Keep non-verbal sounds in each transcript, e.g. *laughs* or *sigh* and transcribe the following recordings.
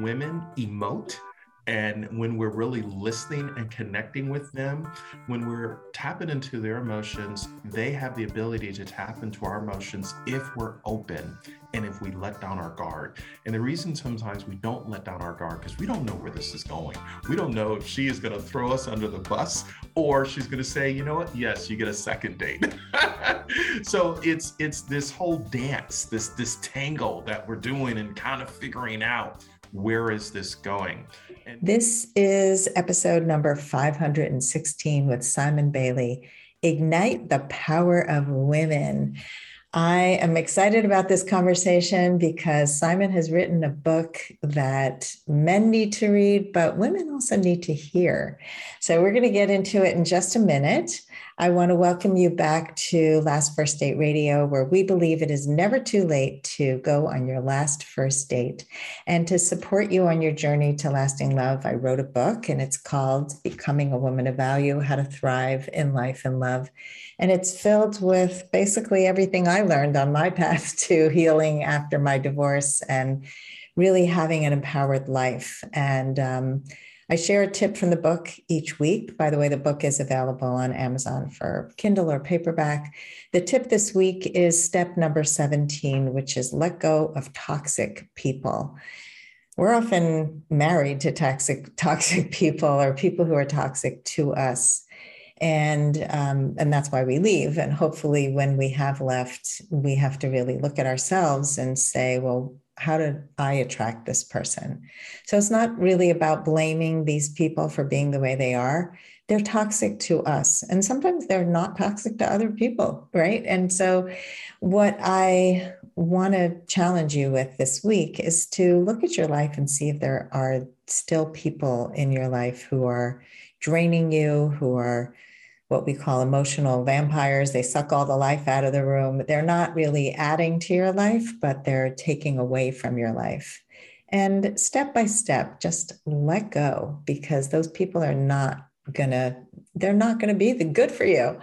women emote and when we're really listening and connecting with them, when we're tapping into their emotions, they have the ability to tap into our emotions if we're open and if we let down our guard. And the reason sometimes we don't let down our guard because we don't know where this is going. We don't know if she is going to throw us under the bus or she's going to say, "You know what? Yes, you get a second date." *laughs* so it's it's this whole dance, this this tangle that we're doing and kind of figuring out where is this going? And- this is episode number 516 with Simon Bailey Ignite the Power of Women. I am excited about this conversation because Simon has written a book that men need to read, but women also need to hear. So we're going to get into it in just a minute. I want to welcome you back to Last First Date Radio, where we believe it is never too late to go on your last first date. And to support you on your journey to lasting love, I wrote a book and it's called Becoming a Woman of Value How to Thrive in Life and Love. And it's filled with basically everything I learned on my *laughs* path to healing after my divorce and really having an empowered life. And um, I share a tip from the book each week. By the way, the book is available on Amazon for Kindle or paperback. The tip this week is step number 17, which is let go of toxic people. We're often married to toxic, *laughs* toxic people or people who are toxic to us and um, and that's why we leave and hopefully when we have left we have to really look at ourselves and say well how did i attract this person? So it's not really about blaming these people for being the way they are. They're toxic to us and sometimes they're not toxic to other people right? And so what i want to challenge you with this week is to look at your life and see if there are still people in your life who are draining you who are what we call emotional vampires. They suck all the life out of the room. They're not really adding to your life, but they're taking away from your life. And step by step, just let go because those people are not to they're not to be the good for you.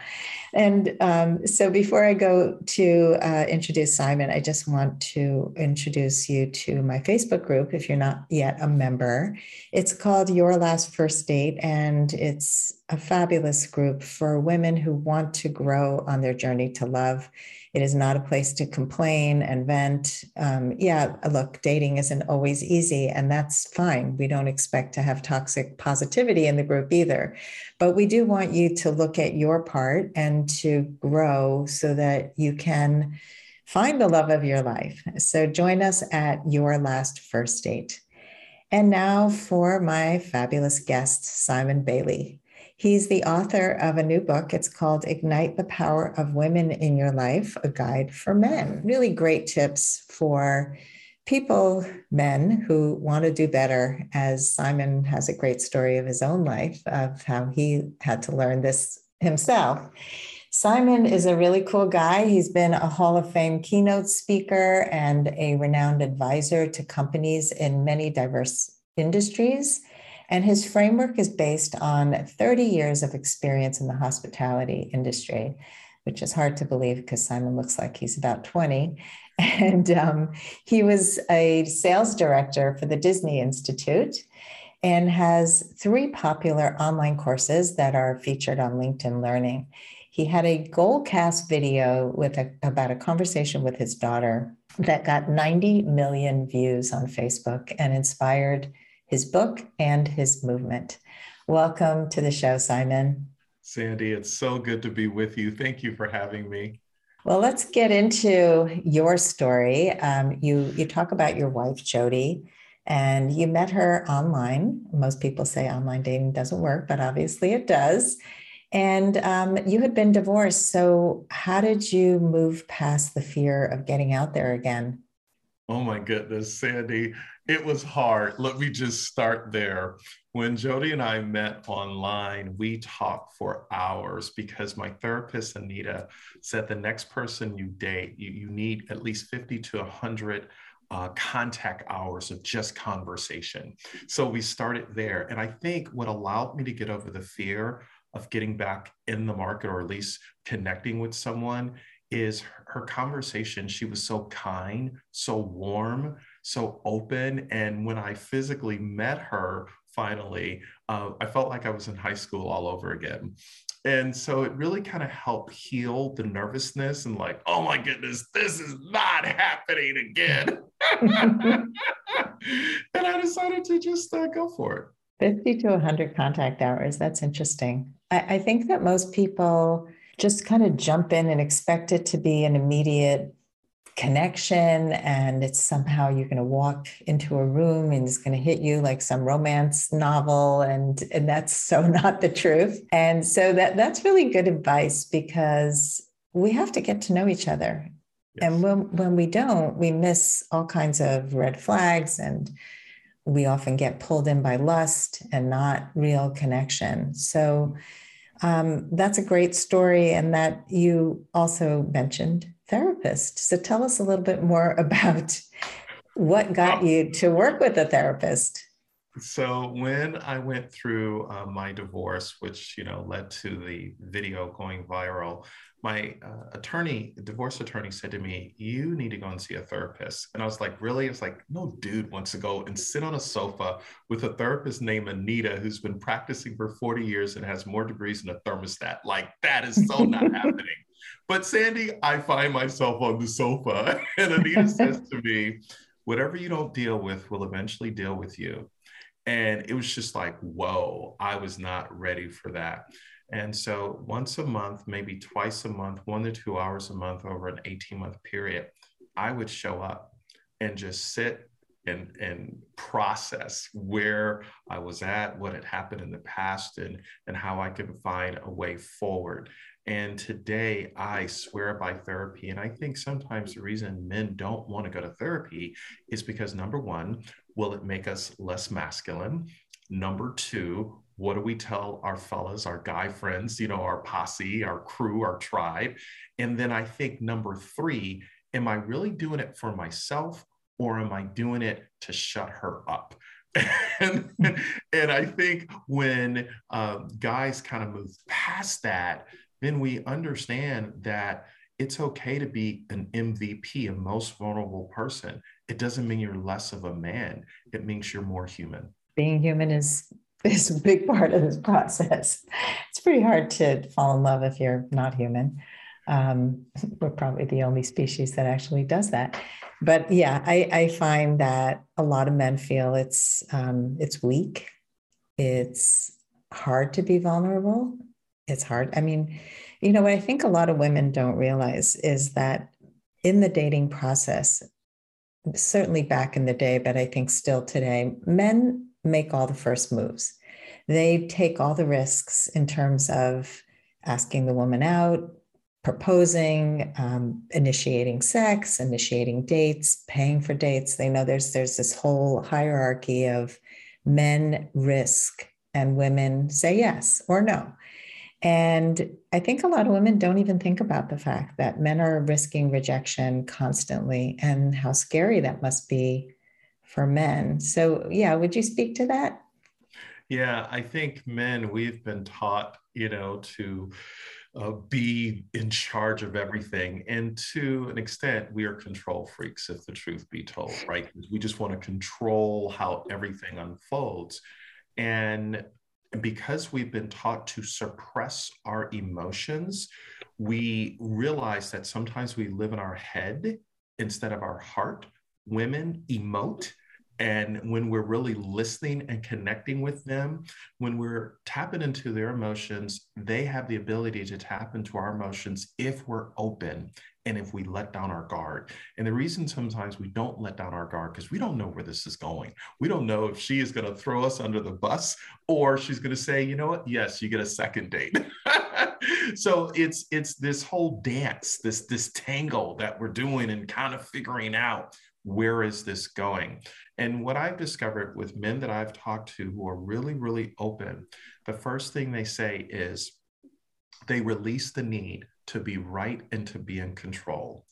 And um, so before I go to uh, introduce Simon, I just want to introduce you to my Facebook group if you're not yet a member. It's called Your Last First Date, and it's a fabulous group for women who want to grow on their journey to love it is not a place to complain and vent. Um, yeah, look, dating isn't always easy, and that's fine. We don't expect to have toxic positivity in the group either. But we do want you to look at your part and to grow so that you can find the love of your life. So join us at Your Last First Date. And now for my fabulous guest, Simon Bailey. He's the author of a new book. It's called Ignite the Power of Women in Your Life, a guide for men. Really great tips for people, men who want to do better, as Simon has a great story of his own life of how he had to learn this himself. Simon is a really cool guy. He's been a Hall of Fame keynote speaker and a renowned advisor to companies in many diverse industries. And his framework is based on 30 years of experience in the hospitality industry, which is hard to believe because Simon looks like he's about 20. *laughs* And um, he was a sales director for the Disney Institute and has three popular online courses that are featured on LinkedIn Learning. He had a Goalcast video with a, about a conversation with his daughter that got 90 million views on Facebook and inspired his book and his movement. Welcome to the show, Simon. Sandy, it's so good to be with you. Thank you for having me. Well, let's get into your story. Um, you you talk about your wife Jody, and you met her online. Most people say online dating doesn't work, but obviously it does. And um, you had been divorced. So, how did you move past the fear of getting out there again? Oh my goodness, Sandy. It was hard. Let me just start there. When Jody and I met online, we talked for hours because my therapist, Anita, said the next person you date, you, you need at least 50 to 100 uh, contact hours of just conversation. So we started there. And I think what allowed me to get over the fear of getting back in the market or at least connecting with someone is her conversation. She was so kind, so warm, so open. And when I physically met her finally, uh, I felt like I was in high school all over again. And so it really kind of helped heal the nervousness and like, oh my goodness, this is not happening again. *laughs* and I decided to just uh, go for it. 50 to 100 contact hours. That's interesting. I, I think that most people just kind of jump in and expect it to be an immediate connection and it's somehow you're going to walk into a room and it's going to hit you like some romance novel and and that's so *laughs* not the truth. And so that that's really good advice because we have to get to know each other. Yes. and when when we don't we miss all kinds of red flags and we often get pulled in by lust and not real connection. So um, that's a great story and that you also mentioned therapist. So tell us a little bit more *laughs* about what got you to work with a therapist. So when I went through uh, my divorce, which you know led to the video going viral, my uh, attorney, divorce attorney, said to me, "You need to go and see a therapist." And I was like, "Really?" It's like, "No, dude wants to go and sit on a sofa with a therapist named Anita, who's been practicing for 40 years and has more degrees than a thermostat. Like that is so not *laughs* happening." But Sandy, I find myself on the sofa, *laughs* and Anita says to me, Whatever you don't deal with will eventually deal with you. And it was just like, whoa, I was not ready for that. And so once a month, maybe twice a month, one to two hours a month over an 18 month period, I would show up and just sit and, and process where I was at, what had happened in the past, and, and how I could find a way forward. And today I swear by therapy. And I think sometimes the reason men don't want to go to therapy is because number one, will it make us less masculine? Number two, what do we tell our fellas, our guy friends, you know, our posse, our crew, our tribe? And then I think number three, am I really doing it for myself or am I doing it to shut her up? *laughs* and, and I think when um, guys kind of move past that, then we understand that it's okay to be an MVP, a most vulnerable person. It doesn't mean you're less of a man. It means you're more human. Being human is is a big part of this process. It's pretty hard to fall in love if you're not human. Um, we're probably the only species that actually does that. But yeah, I, I find that a lot of men feel it's um, it's weak. It's hard to be vulnerable it's hard. I mean, you know, what I think a lot of women don't realize is that in the dating process, certainly back in the day, but I think still today, men make all the first moves. They take all the risks in terms of asking the woman out, proposing, um, initiating sex, initiating dates, paying for dates. They know there's there's this whole hierarchy of men risk and women say yes or no. And I think a lot of women don't even think about the fact that men are risking rejection constantly and how scary that must be for men. So, yeah, would you speak to that? Yeah, I think men, we've been taught, you know, to uh, be in charge of everything. And to an extent, we are control freaks, if the truth be told, right? We just want to control how everything unfolds. And and because we've been taught to suppress our emotions, we realize that sometimes we live in our head instead of our heart. Women emote. And when we're really listening and connecting with them, when we're tapping into their emotions, they have the ability to tap into our emotions if we're open and if we let down our guard. And the reason sometimes we don't let down our guard because we don't know where this is going. We don't know if she is going to throw us under the bus or she's going to say, you know what? Yes, you get a second date. *laughs* so it's it's this whole dance, this this tangle that we're doing and kind of figuring out where is this going. And what I've discovered with men that I've talked to who are really really open, the first thing they say is they release the need to be right and to be in control.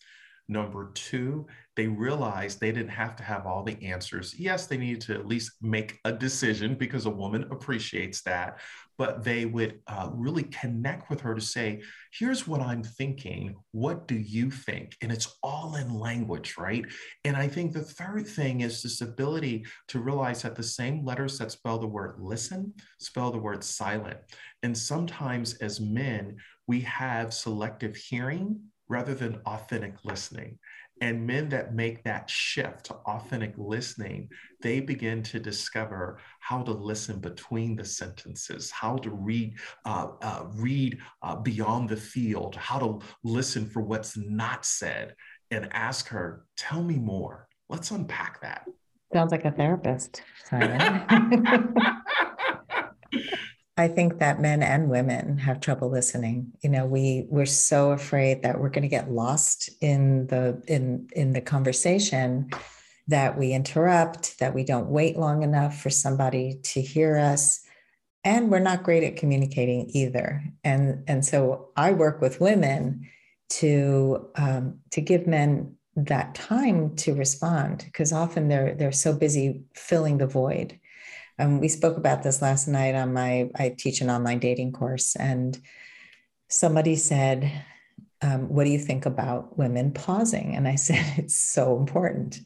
Number two, they realized they didn't have to have all the answers. Yes, they needed to at least make a decision because a woman appreciates that, but they would uh, really connect with her to say, here's what I'm thinking. What do you think? And it's all in language, right? And I think the third thing is this ability to realize that the same letters that spell the word listen spell the word silent. And sometimes as men, we have selective hearing rather than authentic listening. And men that make that shift to authentic listening, they begin to discover how to listen between the sentences, how to read, uh, uh, read uh, beyond the field, how to listen for what's not said, and ask her, "Tell me more. Let's unpack that." Sounds like a therapist. *laughs* *laughs* I think that men and women have trouble listening. You know, we we're so afraid that we're going to get lost in the in in the conversation that we interrupt, that we don't wait long enough for somebody to hear us, and we're not great at communicating either. And and so I work with women to um, to give men that time to respond because often they're they're so busy filling the void um, we spoke about this last night on my, I teach an online dating course, and somebody said, um, What do you think about women pausing? And I *laughs* said, It's so important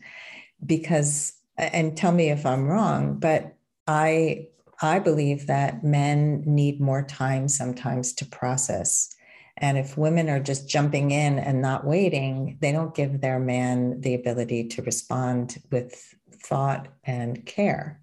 because, and tell me if I'm wrong, but I, I believe that men need more time sometimes to process. And if women are just jumping in and not waiting, they don't give their man the ability to respond with thought and care.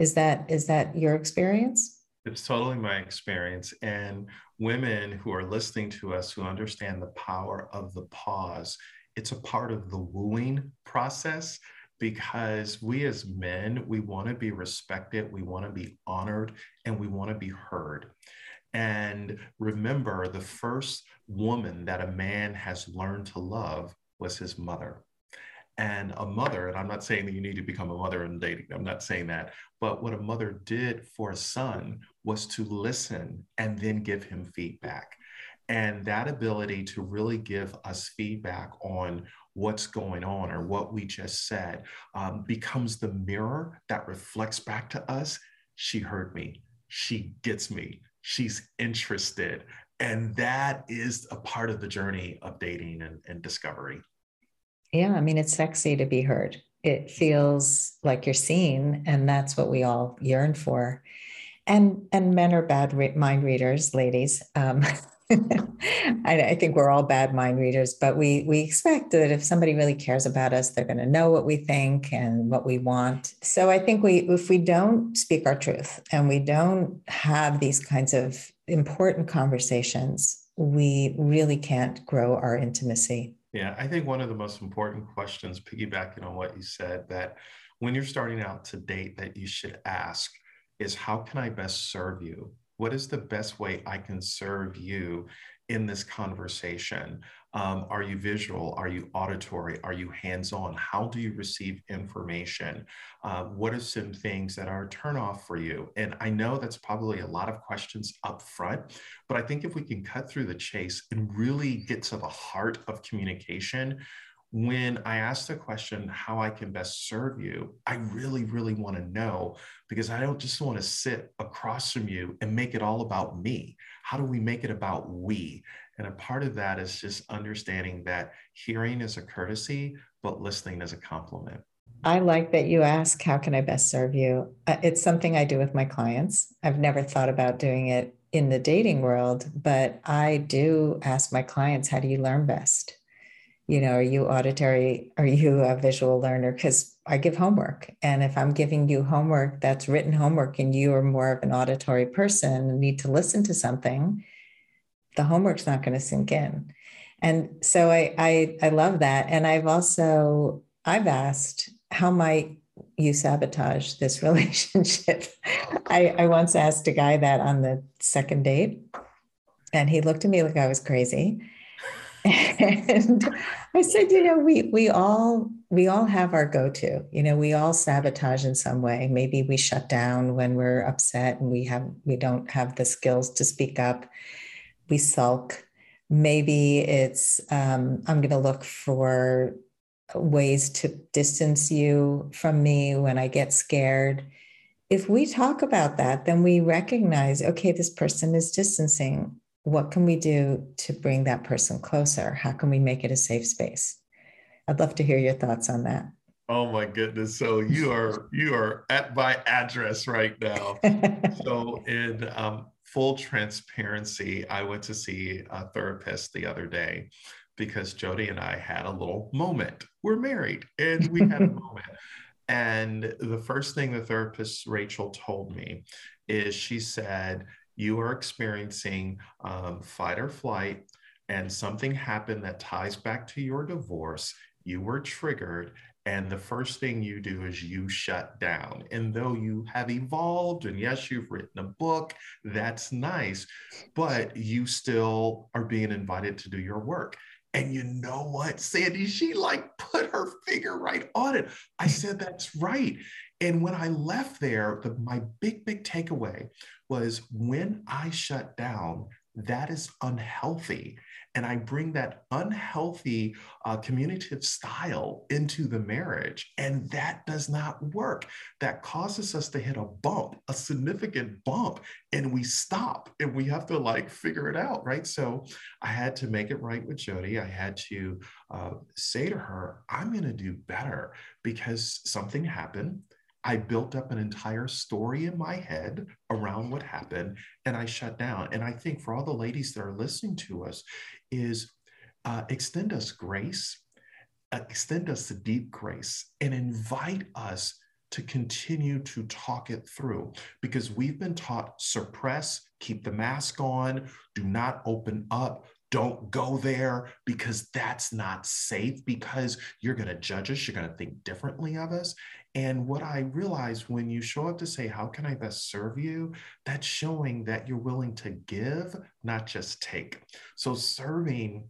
Is that is that your experience? It's totally my experience. And women who are listening to us who understand the power of the pause, it's a part of the wooing process because we as men, we want to be respected, we want to be honored, and we want to be heard. And remember, the first woman that a man has learned to love was his mother and a mother, and I'm not saying that you need to become a mother in dating, I'm not saying that, but what a mother did for a son was to listen and then give him feedback. And that ability to really give us feedback on what's going on or what we just said um, becomes the mirror that reflects back to us. She heard me, she gets me, she's interested. And that is a part of the journey of dating and, and discovery. Yeah, I mean, it's sexy to be heard. It feels like you're seen, and that's what we all yearn for. And and men are bad re- mind readers, ladies. Um, *laughs* I, I, think we're all bad mind readers, but we we expect that if somebody really cares about us, they're going to know what we think and what we want. So I think we if we don't speak our truth and we don't have these kinds of important conversations, we really can't grow our intimacy. Yeah, I think one of the most important questions, piggybacking on what you said, that when you're starting out to date, that you should ask is how can I best serve you? What is the best way I can serve you in this conversation? Um, are you visual? Are you auditory? Are you hands on? How do you receive information? Uh, what are some things that are a turnoff for you? And I know that's probably a lot of questions up front, but I think if we can cut through the chase and really get to the heart of communication, when I ask the question, how I can best serve you, I really, really want to know because I don't just want to sit across from you and make it all about me. How do we make it about we? And a part of that is just understanding that hearing is a courtesy, but listening is a compliment. I like that you ask, How can I best serve you? Uh, it's something I do with my clients. I've never thought about doing it in the dating world, but I do ask my clients, How do you learn best? You know, are you auditory? Are you a visual learner? Because I give homework. And if I'm giving you homework that's written homework and you are more of an auditory person and need to listen to something, the homework's not going to sink in. And so I, I I love that. And I've also I've asked how might you sabotage this *laughs* relationship? I, I once asked a guy that on the second date, and he looked at me like I was crazy. And I said, you know, we we all we all have our go-to. You know, we all sabotage in some way. Maybe we shut down when we're upset and we have we don't have the skills to speak up. We sulk. maybe it's um, I'm going to look for ways to distance you from me when I get scared. If we talk about that, then we recognize okay, this person is distancing. What can we do to bring that person closer? How can we make it a safe space? I'd love to hear your thoughts on that. Oh my goodness. So you are you are at my address right now. *laughs* so in um, full transparency, I went to see a therapist the other day because Jody and I had a little moment. We're married and we had a *laughs* moment. And the first thing the therapist, Rachel, told me is she said, You are experiencing um, fight or flight, and something happened that ties back to your divorce. You were triggered, and the first thing you do is you shut down. And though you have evolved, and yes, you've written a book, that's nice, but you still are being invited to do your work. And you know what, Sandy, she like put her finger right on it. I said, that's right. And when I left there, the, my big, big takeaway was when I shut down, that is unhealthy. And I bring that unhealthy uh, communicative style into the marriage. And that does not work. That causes us to hit a bump, a significant bump, and we stop and we have to like figure it out. Right. So I had to make it right with Jody. I had to uh, say to her, I'm going to do better because something happened I built up an entire story in my head around what happened and I shut down. And I think for all the ladies that are listening to us, is uh, extend us grace, uh, extend us the deep grace, and invite us to continue to talk it through because we've been taught suppress, keep the mask on, do not open up, don't go there because that's not safe because you're going to judge us, you're going to think differently of us. And what I realized when you show up to say, How can I best serve you? That's showing that you're willing to give, not just take. So serving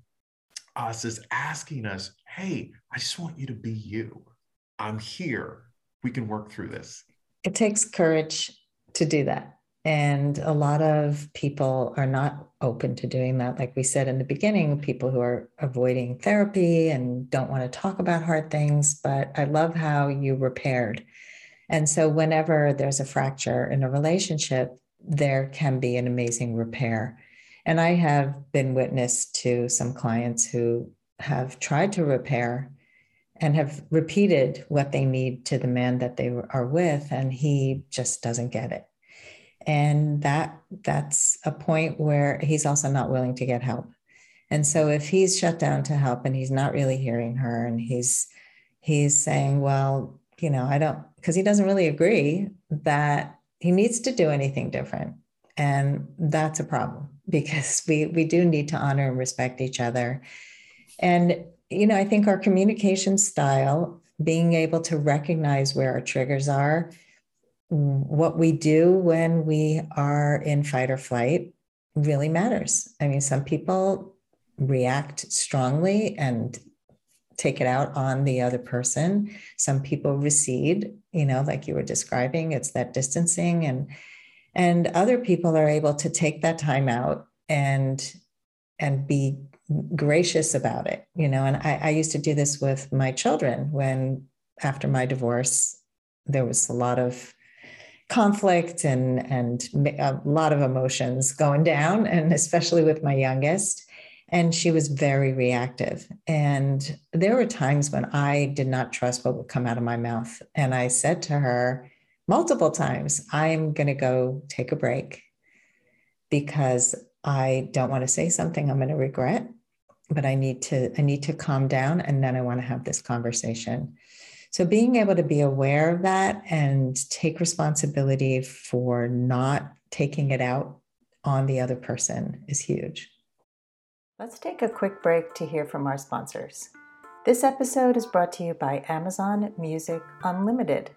us is asking us, Hey, I just want you to be you. I'm here. We can work through this. It takes courage to do that. And a lot of people are not open to doing that. Like we said in the beginning, people who are avoiding therapy and don't want to talk about hard things. But I love how you repaired. And so, whenever there's a fracture in a relationship, there can be an amazing repair. And I have been witness to some clients who have tried to repair and have repeated what they need to the man that they are with, and he just doesn't get it and that that's a point where he's also not willing to get help. And so if he's shut down to help and he's not really hearing her and he's he's saying well you know i don't because he doesn't really agree that he needs to do anything different. And that's a problem *laughs* because we we do need to honor and respect each other. And you know i think our communication style being able to recognize where our triggers are what we do when we are in fight or flight really matters. I mean, some people react strongly and take it out on the other person. Some people recede, you know, like you were describing, it's that distancing and and other people are able to take that time out and and be gracious about it, you know. And I, I used to do this with my children when after my divorce, there was a lot of conflict and and a lot of emotions going down and especially with my youngest. And she was very reactive. And there were times when i did not trust what would come out of my mouth. And i said to her multiple times i'm going to go take a break because i don't want to say something i'm going to regret but i need to i need to calm down and then i want to have this conversation so being able to be aware of that and take responsibility for not taking it out on the other person is huge. Let's take a quick break to hear from our sponsors. This episode is brought to you by Amazon Music Unlimited.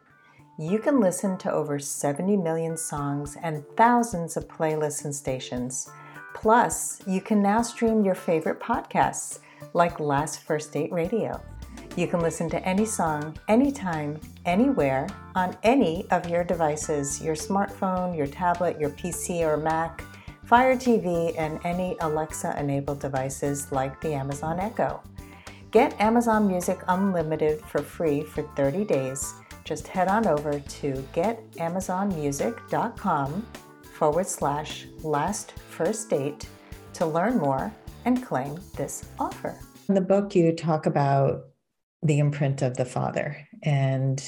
You can listen to over 70 million songs and thousands of playlists and stations. Plus, you can now stream your favorite podcasts like Last First Date Radio. You can listen to any song, anytime, anywhere, on any of your devices your smartphone, your tablet, your PC, or Mac. Fire TV, and any Alexa enabled devices like the Amazon Echo. Get Amazon Music Unlimited for free for 30 days. Just head on over to getamazonmusic.com forward slash last first date to learn more and claim this offer. In the book, you talk about the imprint of the father. And,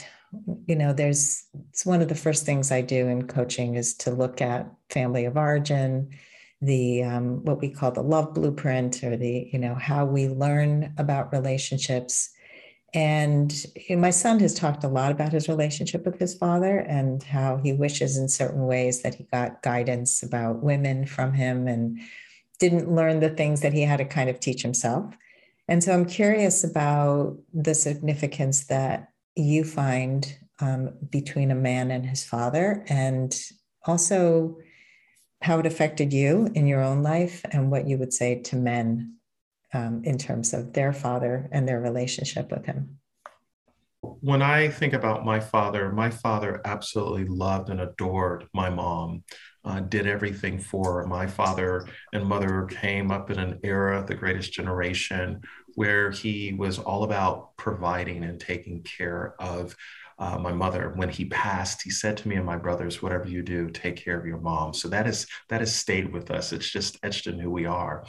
you know, there's, it's one of the first things I do in coaching is to look at family of origin, the, um, what we call the love blueprint or the, you know, how we learn about relationships. And my son has talked a lot about his relationship with his father and how he wishes in certain ways that he got guidance about women from him and didn't learn the things that he had to kind of teach himself. And so I'm curious about the significance that you find um, between a man and his father, and also how it affected you in your own life, and what you would say to men um, in terms of their father and their relationship with him. When I think about my father, my father absolutely loved and adored my mom uh, did everything for. My father and mother came up in an era, the greatest generation, where he was all about providing and taking care of uh, my mother. When he passed he said to me and my brothers whatever you do take care of your mom. So that is that has stayed with us. It's just etched in who we are.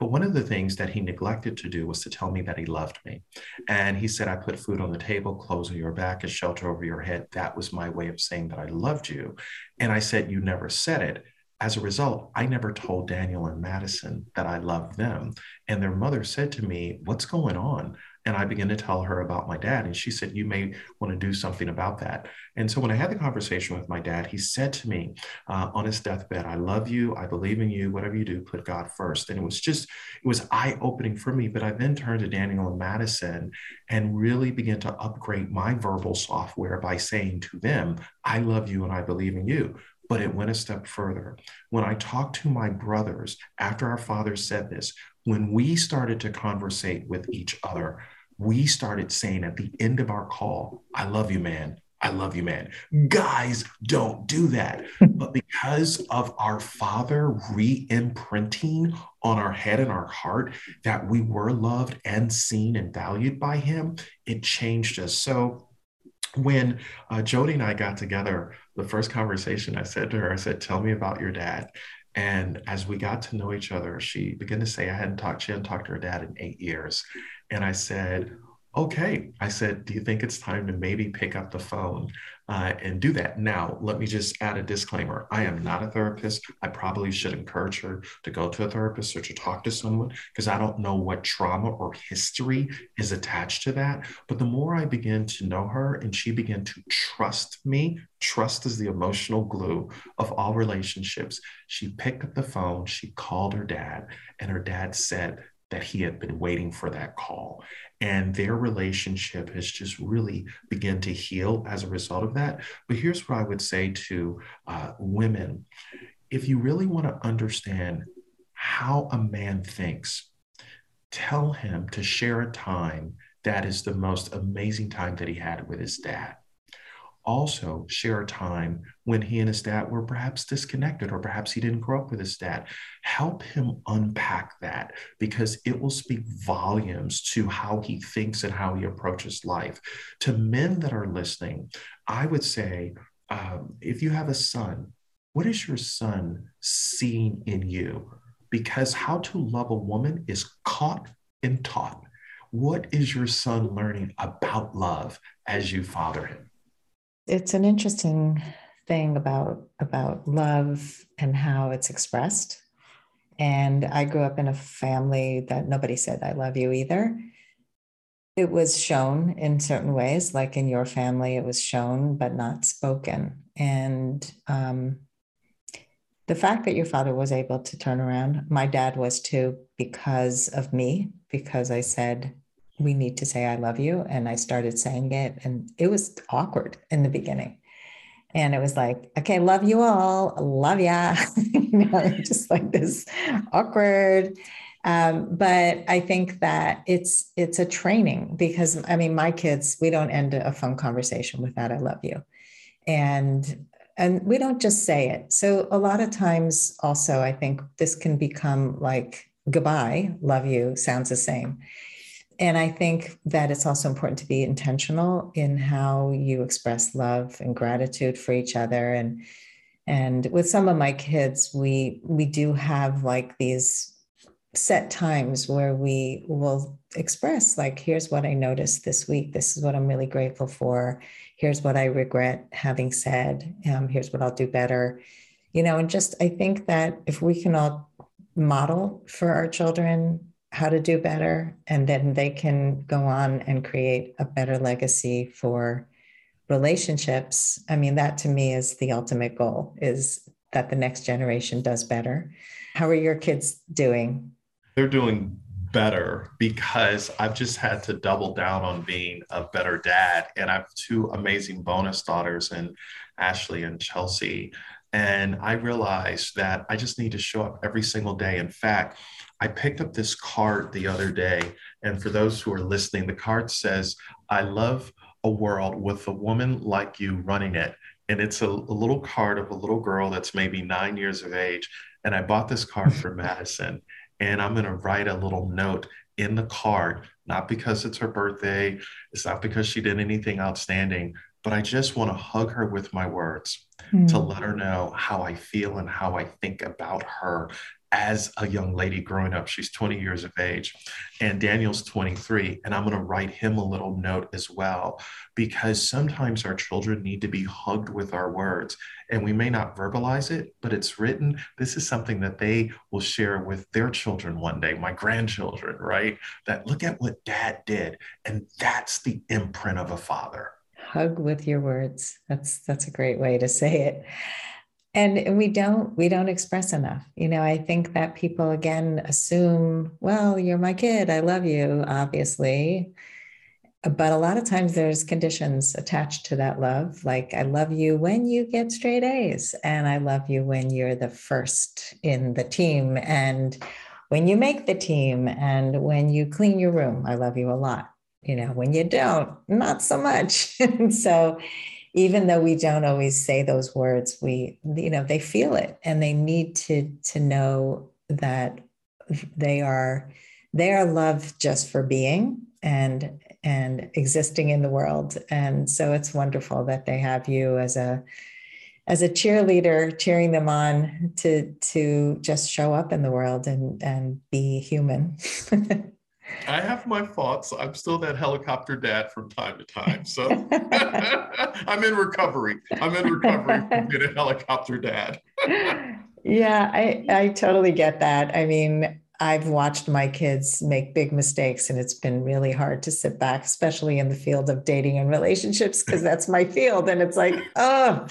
But one of the things that he neglected to do was to tell me that he loved me. And he said i put food on the table clothes on your back and shelter over your head. That was my way of saying that i loved you and i said you never said it as a result, I never told Daniel and Madison that I loved them. And their mother said to me, What's going on? And I began to tell her about my dad. And she said, You may want to do something about that. And so when I had the conversation with my dad, he said to me uh, on his deathbed, I love you. I believe in you. Whatever you do, put God first. And it was just, it was eye opening for me. But I then turned to Daniel and Madison and really began to upgrade my verbal software by saying to them, I love you and I believe in you. But it went a step further. When I talked to my brothers after our father said this, when we started to conversate with each other, we started saying at the end of our call, I love you, man. I love you, man. Guys don't do that. *laughs* but because of our father re imprinting on our head and our heart that we were loved and seen and valued by him, it changed us. So when uh, Jody and I got together, the first conversation I said to her, I said, Tell me about your dad. And as we got to know each other, she began to say, I hadn't talked, she hadn't talked to her dad in eight years. And I said, okay. I said, do you think it's time to maybe pick up the phone uh, and do that? Now, let me just add a disclaimer. I am not a therapist. I probably should encourage her to go to a therapist or to talk to someone because I don't know what trauma or history is attached to that. But the more I begin to know her and she began to trust me, trust is the emotional glue of all relationships. She picked up the phone, she called her dad, and her dad said, that he had been waiting for that call. And their relationship has just really begun to heal as a result of that. But here's what I would say to uh, women. If you really want to understand how a man thinks, tell him to share a time that is the most amazing time that he had with his dad also share a time when he and his dad were perhaps disconnected or perhaps he didn't grow up with his dad. Help him unpack that because it will speak volumes to how he thinks and how he approaches life. To men that are listening, I would say um, if you have a son, what is your son seeing in you? Because how to love a woman is caught and taught. What is your son learning about love as you father him? It's an interesting thing about about love and how it's expressed. And i grew up in a family that nobody said i love you either. It was shown in certain ways like in your family it was shown but not spoken. And um, the fact that your father was able to turn around my dad was too because of me because i said we need to say I love you. And I started saying it, and it was awkward in the beginning. And it was like, okay, love you all, love ya, *laughs* you know, *laughs* just like this awkward. Um, but I think that it's it's a training because I mean, my kids, we don't end a phone conversation with that "I love you," and and we don't just say it. So a lot of times, also, I think this can become like goodbye, love you, sounds the same. And I think that it's also important to be intentional in how you express love and gratitude for each other. And and with some of my kids, we we do have like these set times where we will express like here's what i noticed this week. This is what i'm really grateful for. Here's what i regret having said. Um, here's what i'll do better. You know and just i think that if we can all model for our children how to do better and then they can go on and create a better legacy for relationships i mean that to me is the ultimate goal is that the next generation does better how are your kids doing they're doing better because I've just had to double down on being a better dad. And I have two amazing bonus daughters and Ashley and Chelsea. And I realized that I just need to show up every single day. In fact, I picked up this card the other day. And for those who are listening, the card says, I love a world with a woman like you running it. And it's a, a little card of a little girl that's maybe nine years of age. And I bought this card for *laughs* Madison and I'm going to write a little note in the card, not because it's her birthday, it's not because she did anything outstanding, but I just want to hug her with my words mm. to let her know how I feel and how I think about her as a young lady growing up. She's 20 years of age, and Daniel's 23. And I'm going to write him a little note as well, because sometimes our children need to be hugged with our words. And we may not verbalize it, but it's written. This is something that they will share with their children one day, my grandchildren, right? That look at what dad did. And that's the imprint of a father. Hug with your words. That's that's a great way to say it and we don't we don't express enough. You know i think that people again assume well you're my kid i love you obviously. But a lot of times there's conditions attached to that love like i love you when you get straight a's and i love you when you're the first in the team and when you make the team and when you clean your room i love you a lot. You know when you don't not so much. *laughs* So even though we don't always say those words we you know they feel it and they need to to know that they are they are loved just for being and and existing in the world. And so it's wonderful that they have you as a as a cheerleader cheering them on to to just show up in the world and and be human *laughs* I have my thoughts. I'm still that helicopter dad from time to time. So *laughs* I'm in recovery. I'm in recovery from being a helicopter dad. yeah, I, I totally get that. I mean, I've watched my kids make big mistakes, and it's been really hard to sit back, especially in the field of dating and relationships, because that's my field. And it's like, oh,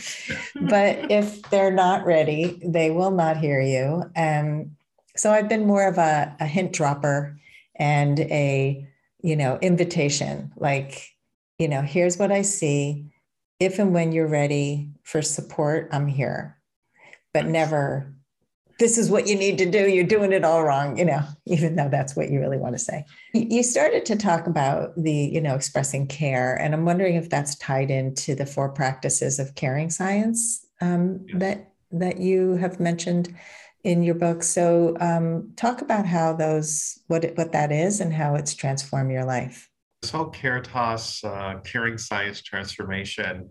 but if they're not ready, they will not hear you. And so I've been more of a, a hint dropper and a you know invitation like you know here's what i see. If and when you're ready for support i'm here. But never this is what you need to do. You're doing it all wrong you know *laughs* even though that's what you really want to say. You started to talk about the you know expressing care and i'm wondering if that's tied into the four practices of caring science um, that that you have mentioned in your book. So, um, talk about how those what it, what that is and how it's transformed your life. This whole Caritas uh, caring science transformation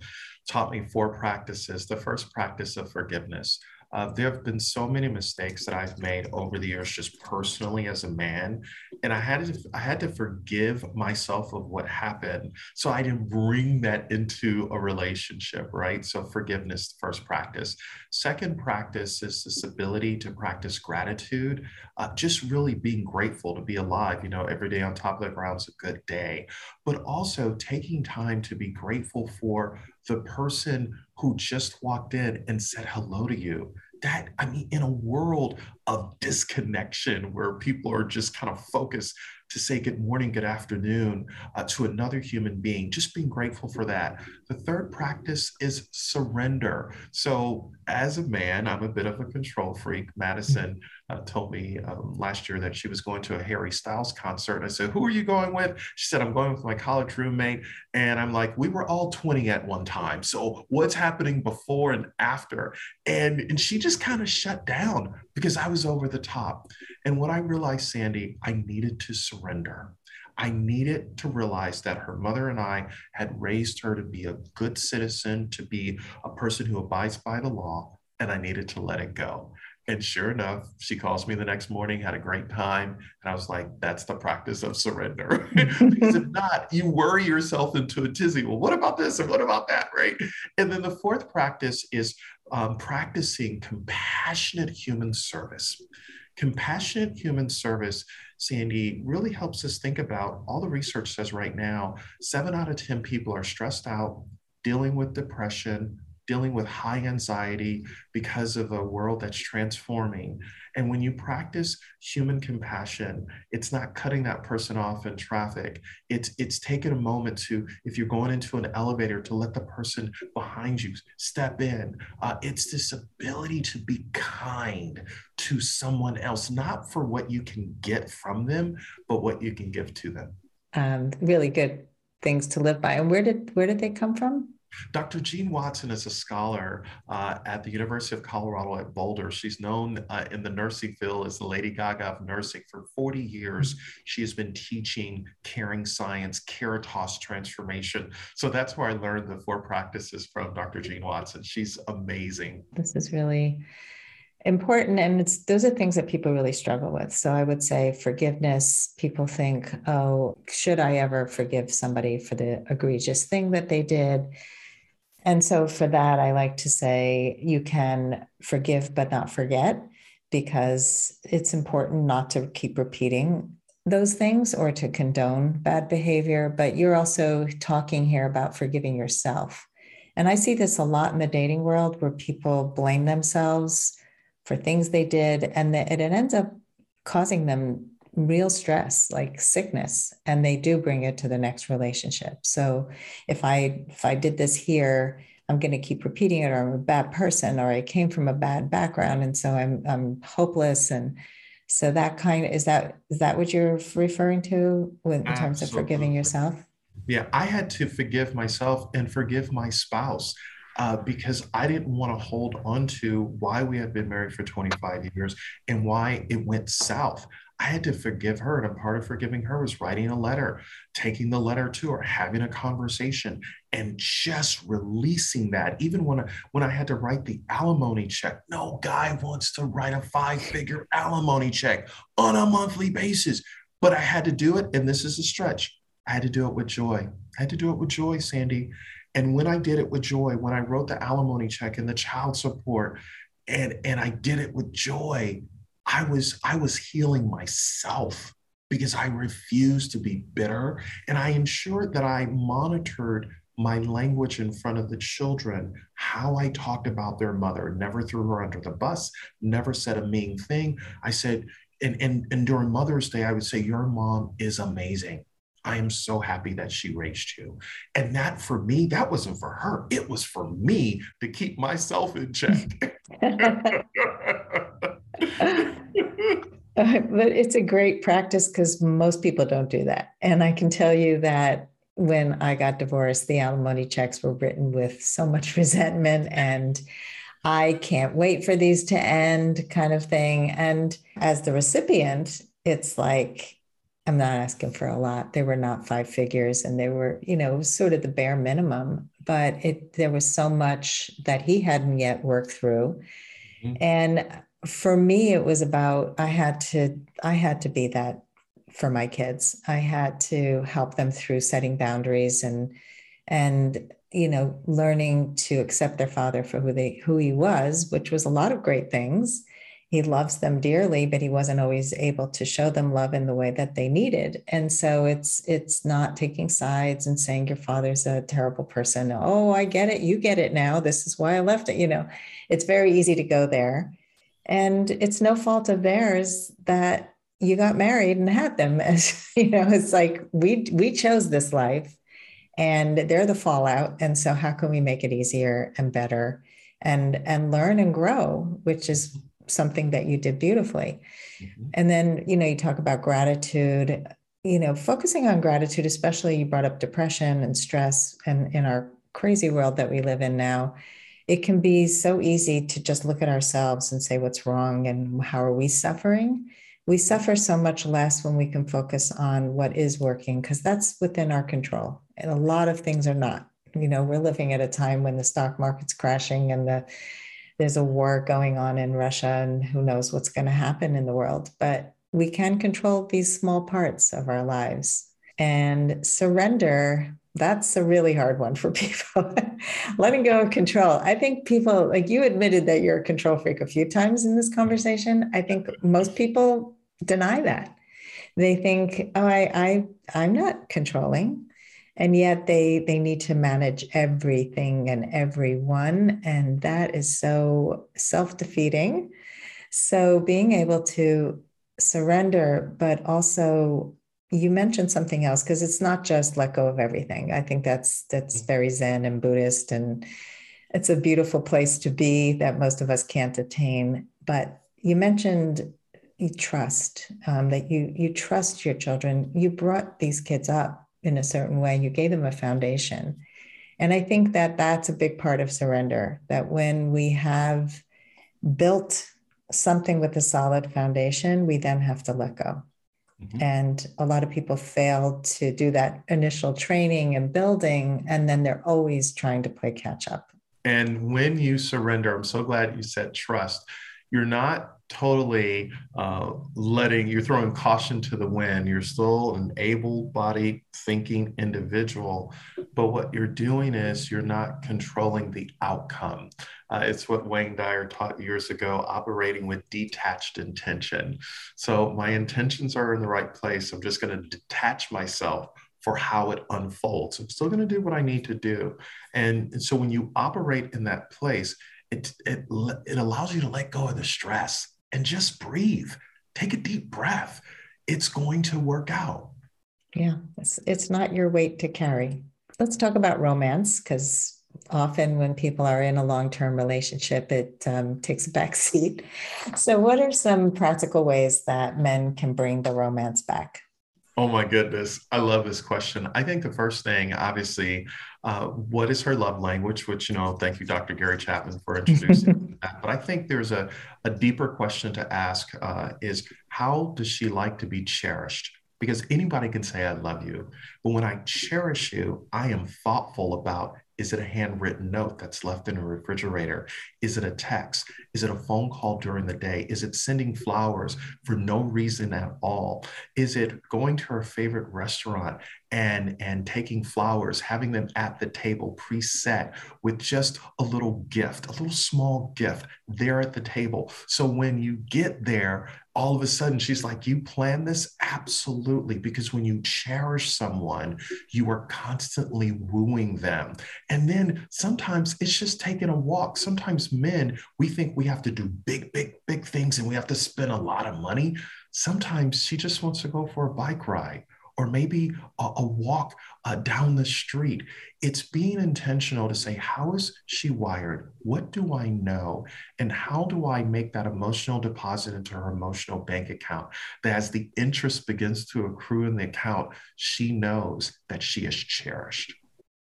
taught me four practices. The first practice of forgiveness. Uh, there have been so many mistakes that I've made over the years, just personally as a man, and I had to I had to forgive myself of what happened, so I didn't bring that into a relationship, right? So forgiveness, first practice. Second practice is this ability to practice gratitude, uh, just really being grateful to be alive. You know, every day on top of the ground is a good day, but also taking time to be grateful for the person who just walked in and said hello to you that i mean in a world of disconnection where people are just kind of focused to say good morning, good afternoon uh, to another human being, just being grateful for that. The third practice is surrender. So, as a man, I'm a bit of a control freak. Madison uh, told me um, last year that she was going to a Harry Styles concert. I said, Who are you going with? She said, I'm going with my college roommate. And I'm like, We were all 20 at one time. So, what's happening before and after? And, and she just kind of shut down because I was over the top. And what I realized, Sandy, I needed to surrender. I needed to realize that her mother and I had raised her to be a good citizen, to be a person who abides by the law, and I needed to let it go. And sure enough, she calls me the next morning, had a great time. And I was like, that's the practice of surrender. *laughs* because if not, you worry yourself into a tizzy. Well, what about this? And what about that? Right. And then the fourth practice is um, practicing compassionate human service. Compassionate human service, Sandy, really helps us think about all the research says right now seven out of 10 people are stressed out, dealing with depression, dealing with high anxiety because of a world that's transforming. And when you practice human compassion, it's not cutting that person off in traffic. It's it's taking a moment to, if you're going into an elevator, to let the person behind you step in. Uh, it's this ability to be kind to someone else, not for what you can get from them, but what you can give to them. Um, really good things to live by. And where did where did they come from? Dr. Jean Watson is a scholar uh, at the University of Colorado at Boulder. She's known uh, in the nursing field as the Lady Gaga of nursing. For 40 years, she has been teaching caring science, Caritas transformation. So that's where I learned the four practices from Dr. Jean Watson. She's amazing. This is really important and it's those are things that people really struggle with so i would say forgiveness people think oh should i ever forgive somebody for the egregious thing that they did and so for that, I like to say you can forgive but not forget because it's important not to keep repeating those things or to condone bad behavior. But you're also talking here about forgiving yourself. And I see this a lot in the dating world where people blame themselves for things they did and it ends up causing them real stress like sickness and they do bring it to the next relationship. So if i if i did this here i'm going to keep repeating it or i'm a bad person or i came from a bad background and so i'm i'm hopeless and so that kind of is that is that what you're referring to in terms of forgiving yourself? Yeah i had to forgive myself and forgive my spouse uh, because I didn't want to hold on to why we had been married for 25 years and why it went south. I had to forgive her. And a part of forgiving her was writing a letter, taking the letter to her, having a conversation, and just releasing that. Even when I, when I had to write the alimony check, no guy wants to write a five figure alimony check on a monthly basis. But I had to do it. And this is a stretch. I had to do it with joy. I had to do it with joy, Sandy. And when I did it with joy, when I wrote the alimony check and the child support, and, and I did it with joy, I was I was healing myself because I refused to be bitter and I ensured that I monitored my language in front of the children, how I talked about their mother, never threw her under the bus, never said a mean thing. I said, and, and, and during Mother's Day, I would say, Your mom is amazing. I am so happy that she raised you. And that for me, that wasn't for her. It was for me to keep myself in check. *laughs* *laughs* *laughs* but it's a great practice because most people don't do that. And I can tell you that when I got divorced, the alimony checks were written with so much *laughs* resentment and I can't wait for these to end, kind of thing. And as the recipient, it's like, I'm not asking for a lot. They were not five figures and they were, you know, sort of the bare minimum, but it there was so much that he hadn't yet worked through. Mm-hmm. And for me it was about i had to i had to be that for my kids. I had to help them through setting boundaries and and you know learning to accept their father for who they who he was which was a lot of great things. He loves them dearly but he wasn't always able to show them love in the way that they needed. And so it's it's not taking sides and saying your father's a terrible person. Oh i get it. You get it now. This is why i left it you know. It's very easy to go there and it's no fault of theirs that you got married and had them *laughs* as you know it's like we we chose this life and they're the fallout. And so how can we make it easier and better and and learn and grow which is something that you did beautifully. Mm-hmm. and then you know you talk about gratitude. You know focusing on gratitude especially you brought up depression and stress and in our crazy world that we live in now it can be so easy to just look at ourselves and say what's wrong? And how are we suffering? We suffer so much less when we can focus on what is working because that's within our control and a lot of things are not. You know we're living at a time when the stock market's crashing and the there's a war going on in russia and who knows what's going to happen in the world but we can control these small parts of our lives. And surrender that's a really hard one for *laughs* people. Letting go of control. I think people like you admitted that you're a control freak a few times in this conversation. I think most people deny that. They think oh i, I i'm not controlling. And yet they they need to manage everything and everyone. And that is so self-defeating. So being able to surrender but also you mentioned something else because it's not just let go of everything i think that's that's mm-hmm. very zen and buddhist and it's a beautiful place to be that most of us can't attain but you mentioned you trust um, that you you trust your children you brought these kids up in a certain way. You gave them a foundation. And I think that that's a big part of surrender, that when we have built something with a solid foundation, we then have to let go. Mm-hmm. And a lot of people fail to do that initial training and building, and then they're always trying to play catch up. And when you surrender, I'm so glad you said trust. You're not totally uh, letting you're throwing caution to the wind you're still an able-bodied thinking individual but what you're doing is you're not controlling the outcome uh, it's what wayne dyer taught years ago operating with detached intention so my intentions are in the right place i'm just going to detach myself for how it unfolds. I'm still going to do what I need to do. And, and so when you operate in that place, it, it, it allows you to let go of the stress and just breathe. Take a deep breath. It's going to work out. Yeah, it's, it's not your weight to carry. Let's talk about romance because often when people are in a long-term relationship it um, takes a back seat so what are some practical ways that men can bring the romance back Oh my goodness. I love this question. I think the first thing, obviously, uh, what is her love language? Which, you know, thank you, Dr. Gary Chapman, for introducing *laughs* that. But I think there's a, a deeper question to ask uh, is how does she like to be cherished? Because anybody can say, I love you. But when I cherish you, I am thoughtful about is it a handwritten note that's left in a refrigerator? Is it a text? Is it a phone call during the day? Is it sending flowers for no reason at all? Is it going to her favorite restaurant and and taking flowers having them at the table preset with just a little gift a little small gift there at the table so when you get there all of a sudden she's like you plan this absolutely because when you cherish someone you are constantly wooing them. And then sometimes it's just taking a walk. Sometimes men we think we have to do big big big things and we have to spend a lot of money. Sometimes she just wants to go for a bike ride or maybe a, a walk uh, down the street. It's being intentional to say, how is she wired? What do I know? And how do I make that emotional deposit into her emotional bank account that as the interest begins to accrue in the account, she knows that she is cherished?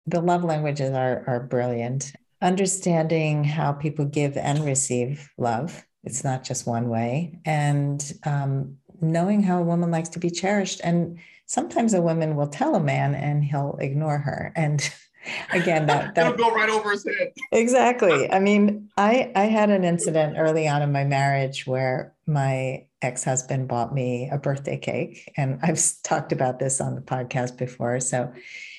The love languages are, are brilliant. Understanding how people give and receive love. It's not just one way. And um, knowing how a woman likes to be cherished and sometimes a woman will tell a man and he'll ignore her. And *laughs* again that *laughs* that'll go right over his head. Exactly. *laughs* I mean i i had an incident early on in my marriage where my ex-husband bought me a birthday cake. And i've talked about this on the podcast before. So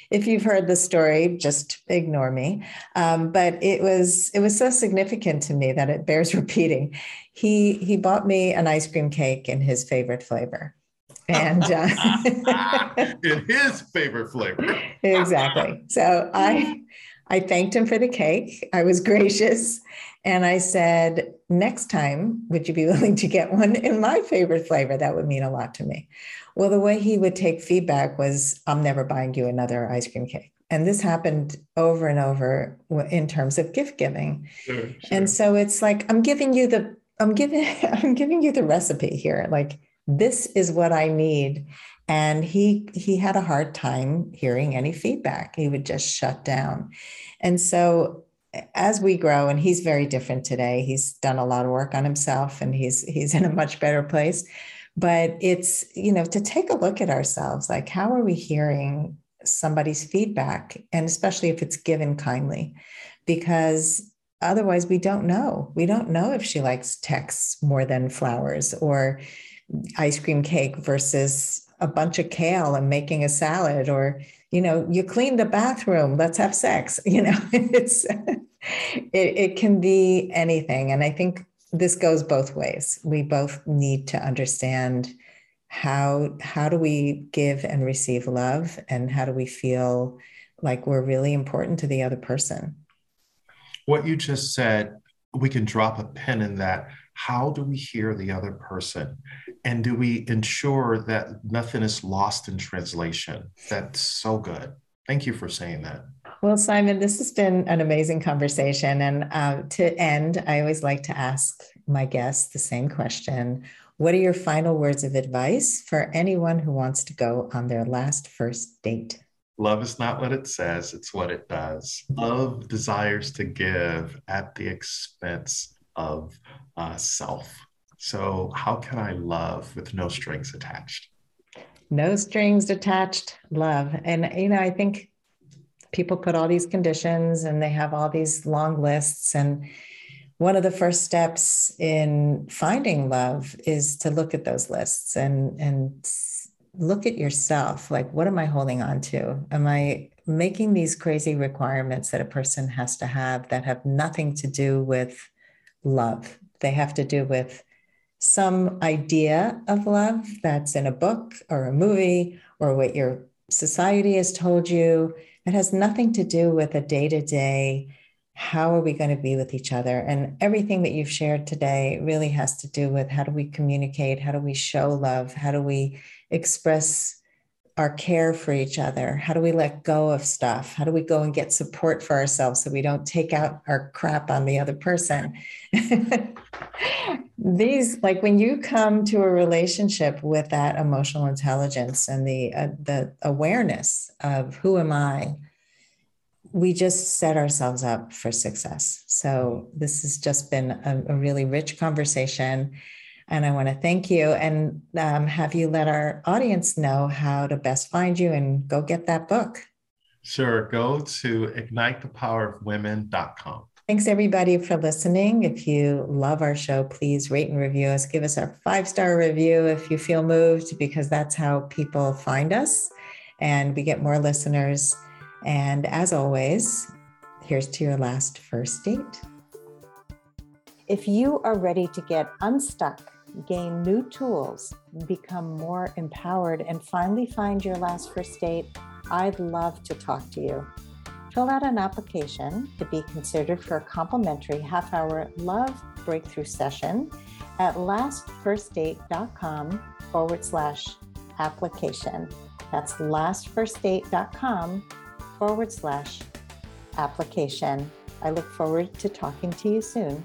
if you've heard the story just ignore me. Um, but it was it was so significant to me that it bears repeating. He he bought me an ice cream cake in his favorite flavor and uh, *laughs* in his favorite flavor. exactly. So I I thanked him for the cake. I was gracious. And I said, next time, would you be willing to get one in my favorite flavor? That would mean a lot to me. Well, the way he would take feedback was, I'm never buying you another ice cream cake. And this happened over and over in terms of gift giving. Sure, sure. And so it's like, I'm giving you the, I'm giving, *laughs* I'm giving you the recipe here. Like, this is what I need. And he he had a hard time hearing any feedback. He would just shut down. And so as we grow and he's very different today he's done a lot of work on himself and he's he's in a much better place but it's you know to take a look at ourselves like how are we hearing somebody's feedback and especially if it's given kindly because otherwise we don't know we don't know if she likes texts more than flowers or ice cream cake versus a bunch of kale and making a salad or you know you clean the bathroom let's have sex *laughs* you know it's it, it can be anything. And i think this goes both ways. We both need to understand how how do we give and receive love and how do we feel like we're really important to the other person? What you just said we can drop a pin in that. How do we hear the other person and do we ensure that nothing is lost in translation that's so good thank you for saying that well simon this has been an amazing conversation and uh, to end i always like to ask my guests the same question what are your final words of advice for anyone who wants to go on their last first date? Love is not what it says, it's what it does. Love desires to give at the expense of uh, self. So, how can I love with no strings attached? No strings attached, love. And, you know, I think people put all these conditions and they have all these long lists. And one of the first steps in finding love is to look at those lists and and look at yourself like what am i holding on to am i making these crazy requirements that a person has to have that have nothing to do with love they have to do with some idea of love that's in a book or a movie or what your society has told you it has nothing to do with a day-to-day how are we going to be with each other? And everything that you've shared today really has to do with how do we communicate? How do we show love? How do we express our care for each other? How do we let go of stuff? How do we go and get support for ourselves so we don't take out our crap on the other person? *laughs* These, like when you come to a relationship with that emotional intelligence and the uh, the awareness of who am I, we just set ourselves up for success. So this has just been a, a really rich conversation. And I want to thank you and um, have you let our audience know how to best find you and go get that book. Sure. Go to ignitethepowerofwomen.com. Thanks, everybody, for listening. If you love our show, please rate and review us. Give us a five star review if you feel moved, because that's how people find us and we get more listeners. And as always, here's to your last first date. If you are ready to get unstuck, gain new tools, become more empowered, and finally find your last first date, I'd love to talk to you. Fill out an application to be considered for a complimentary half hour love breakthrough session at lastfirstdate.com forward slash application. That's lastfirstdate.com forward slash application. I look forward to talking to you soon.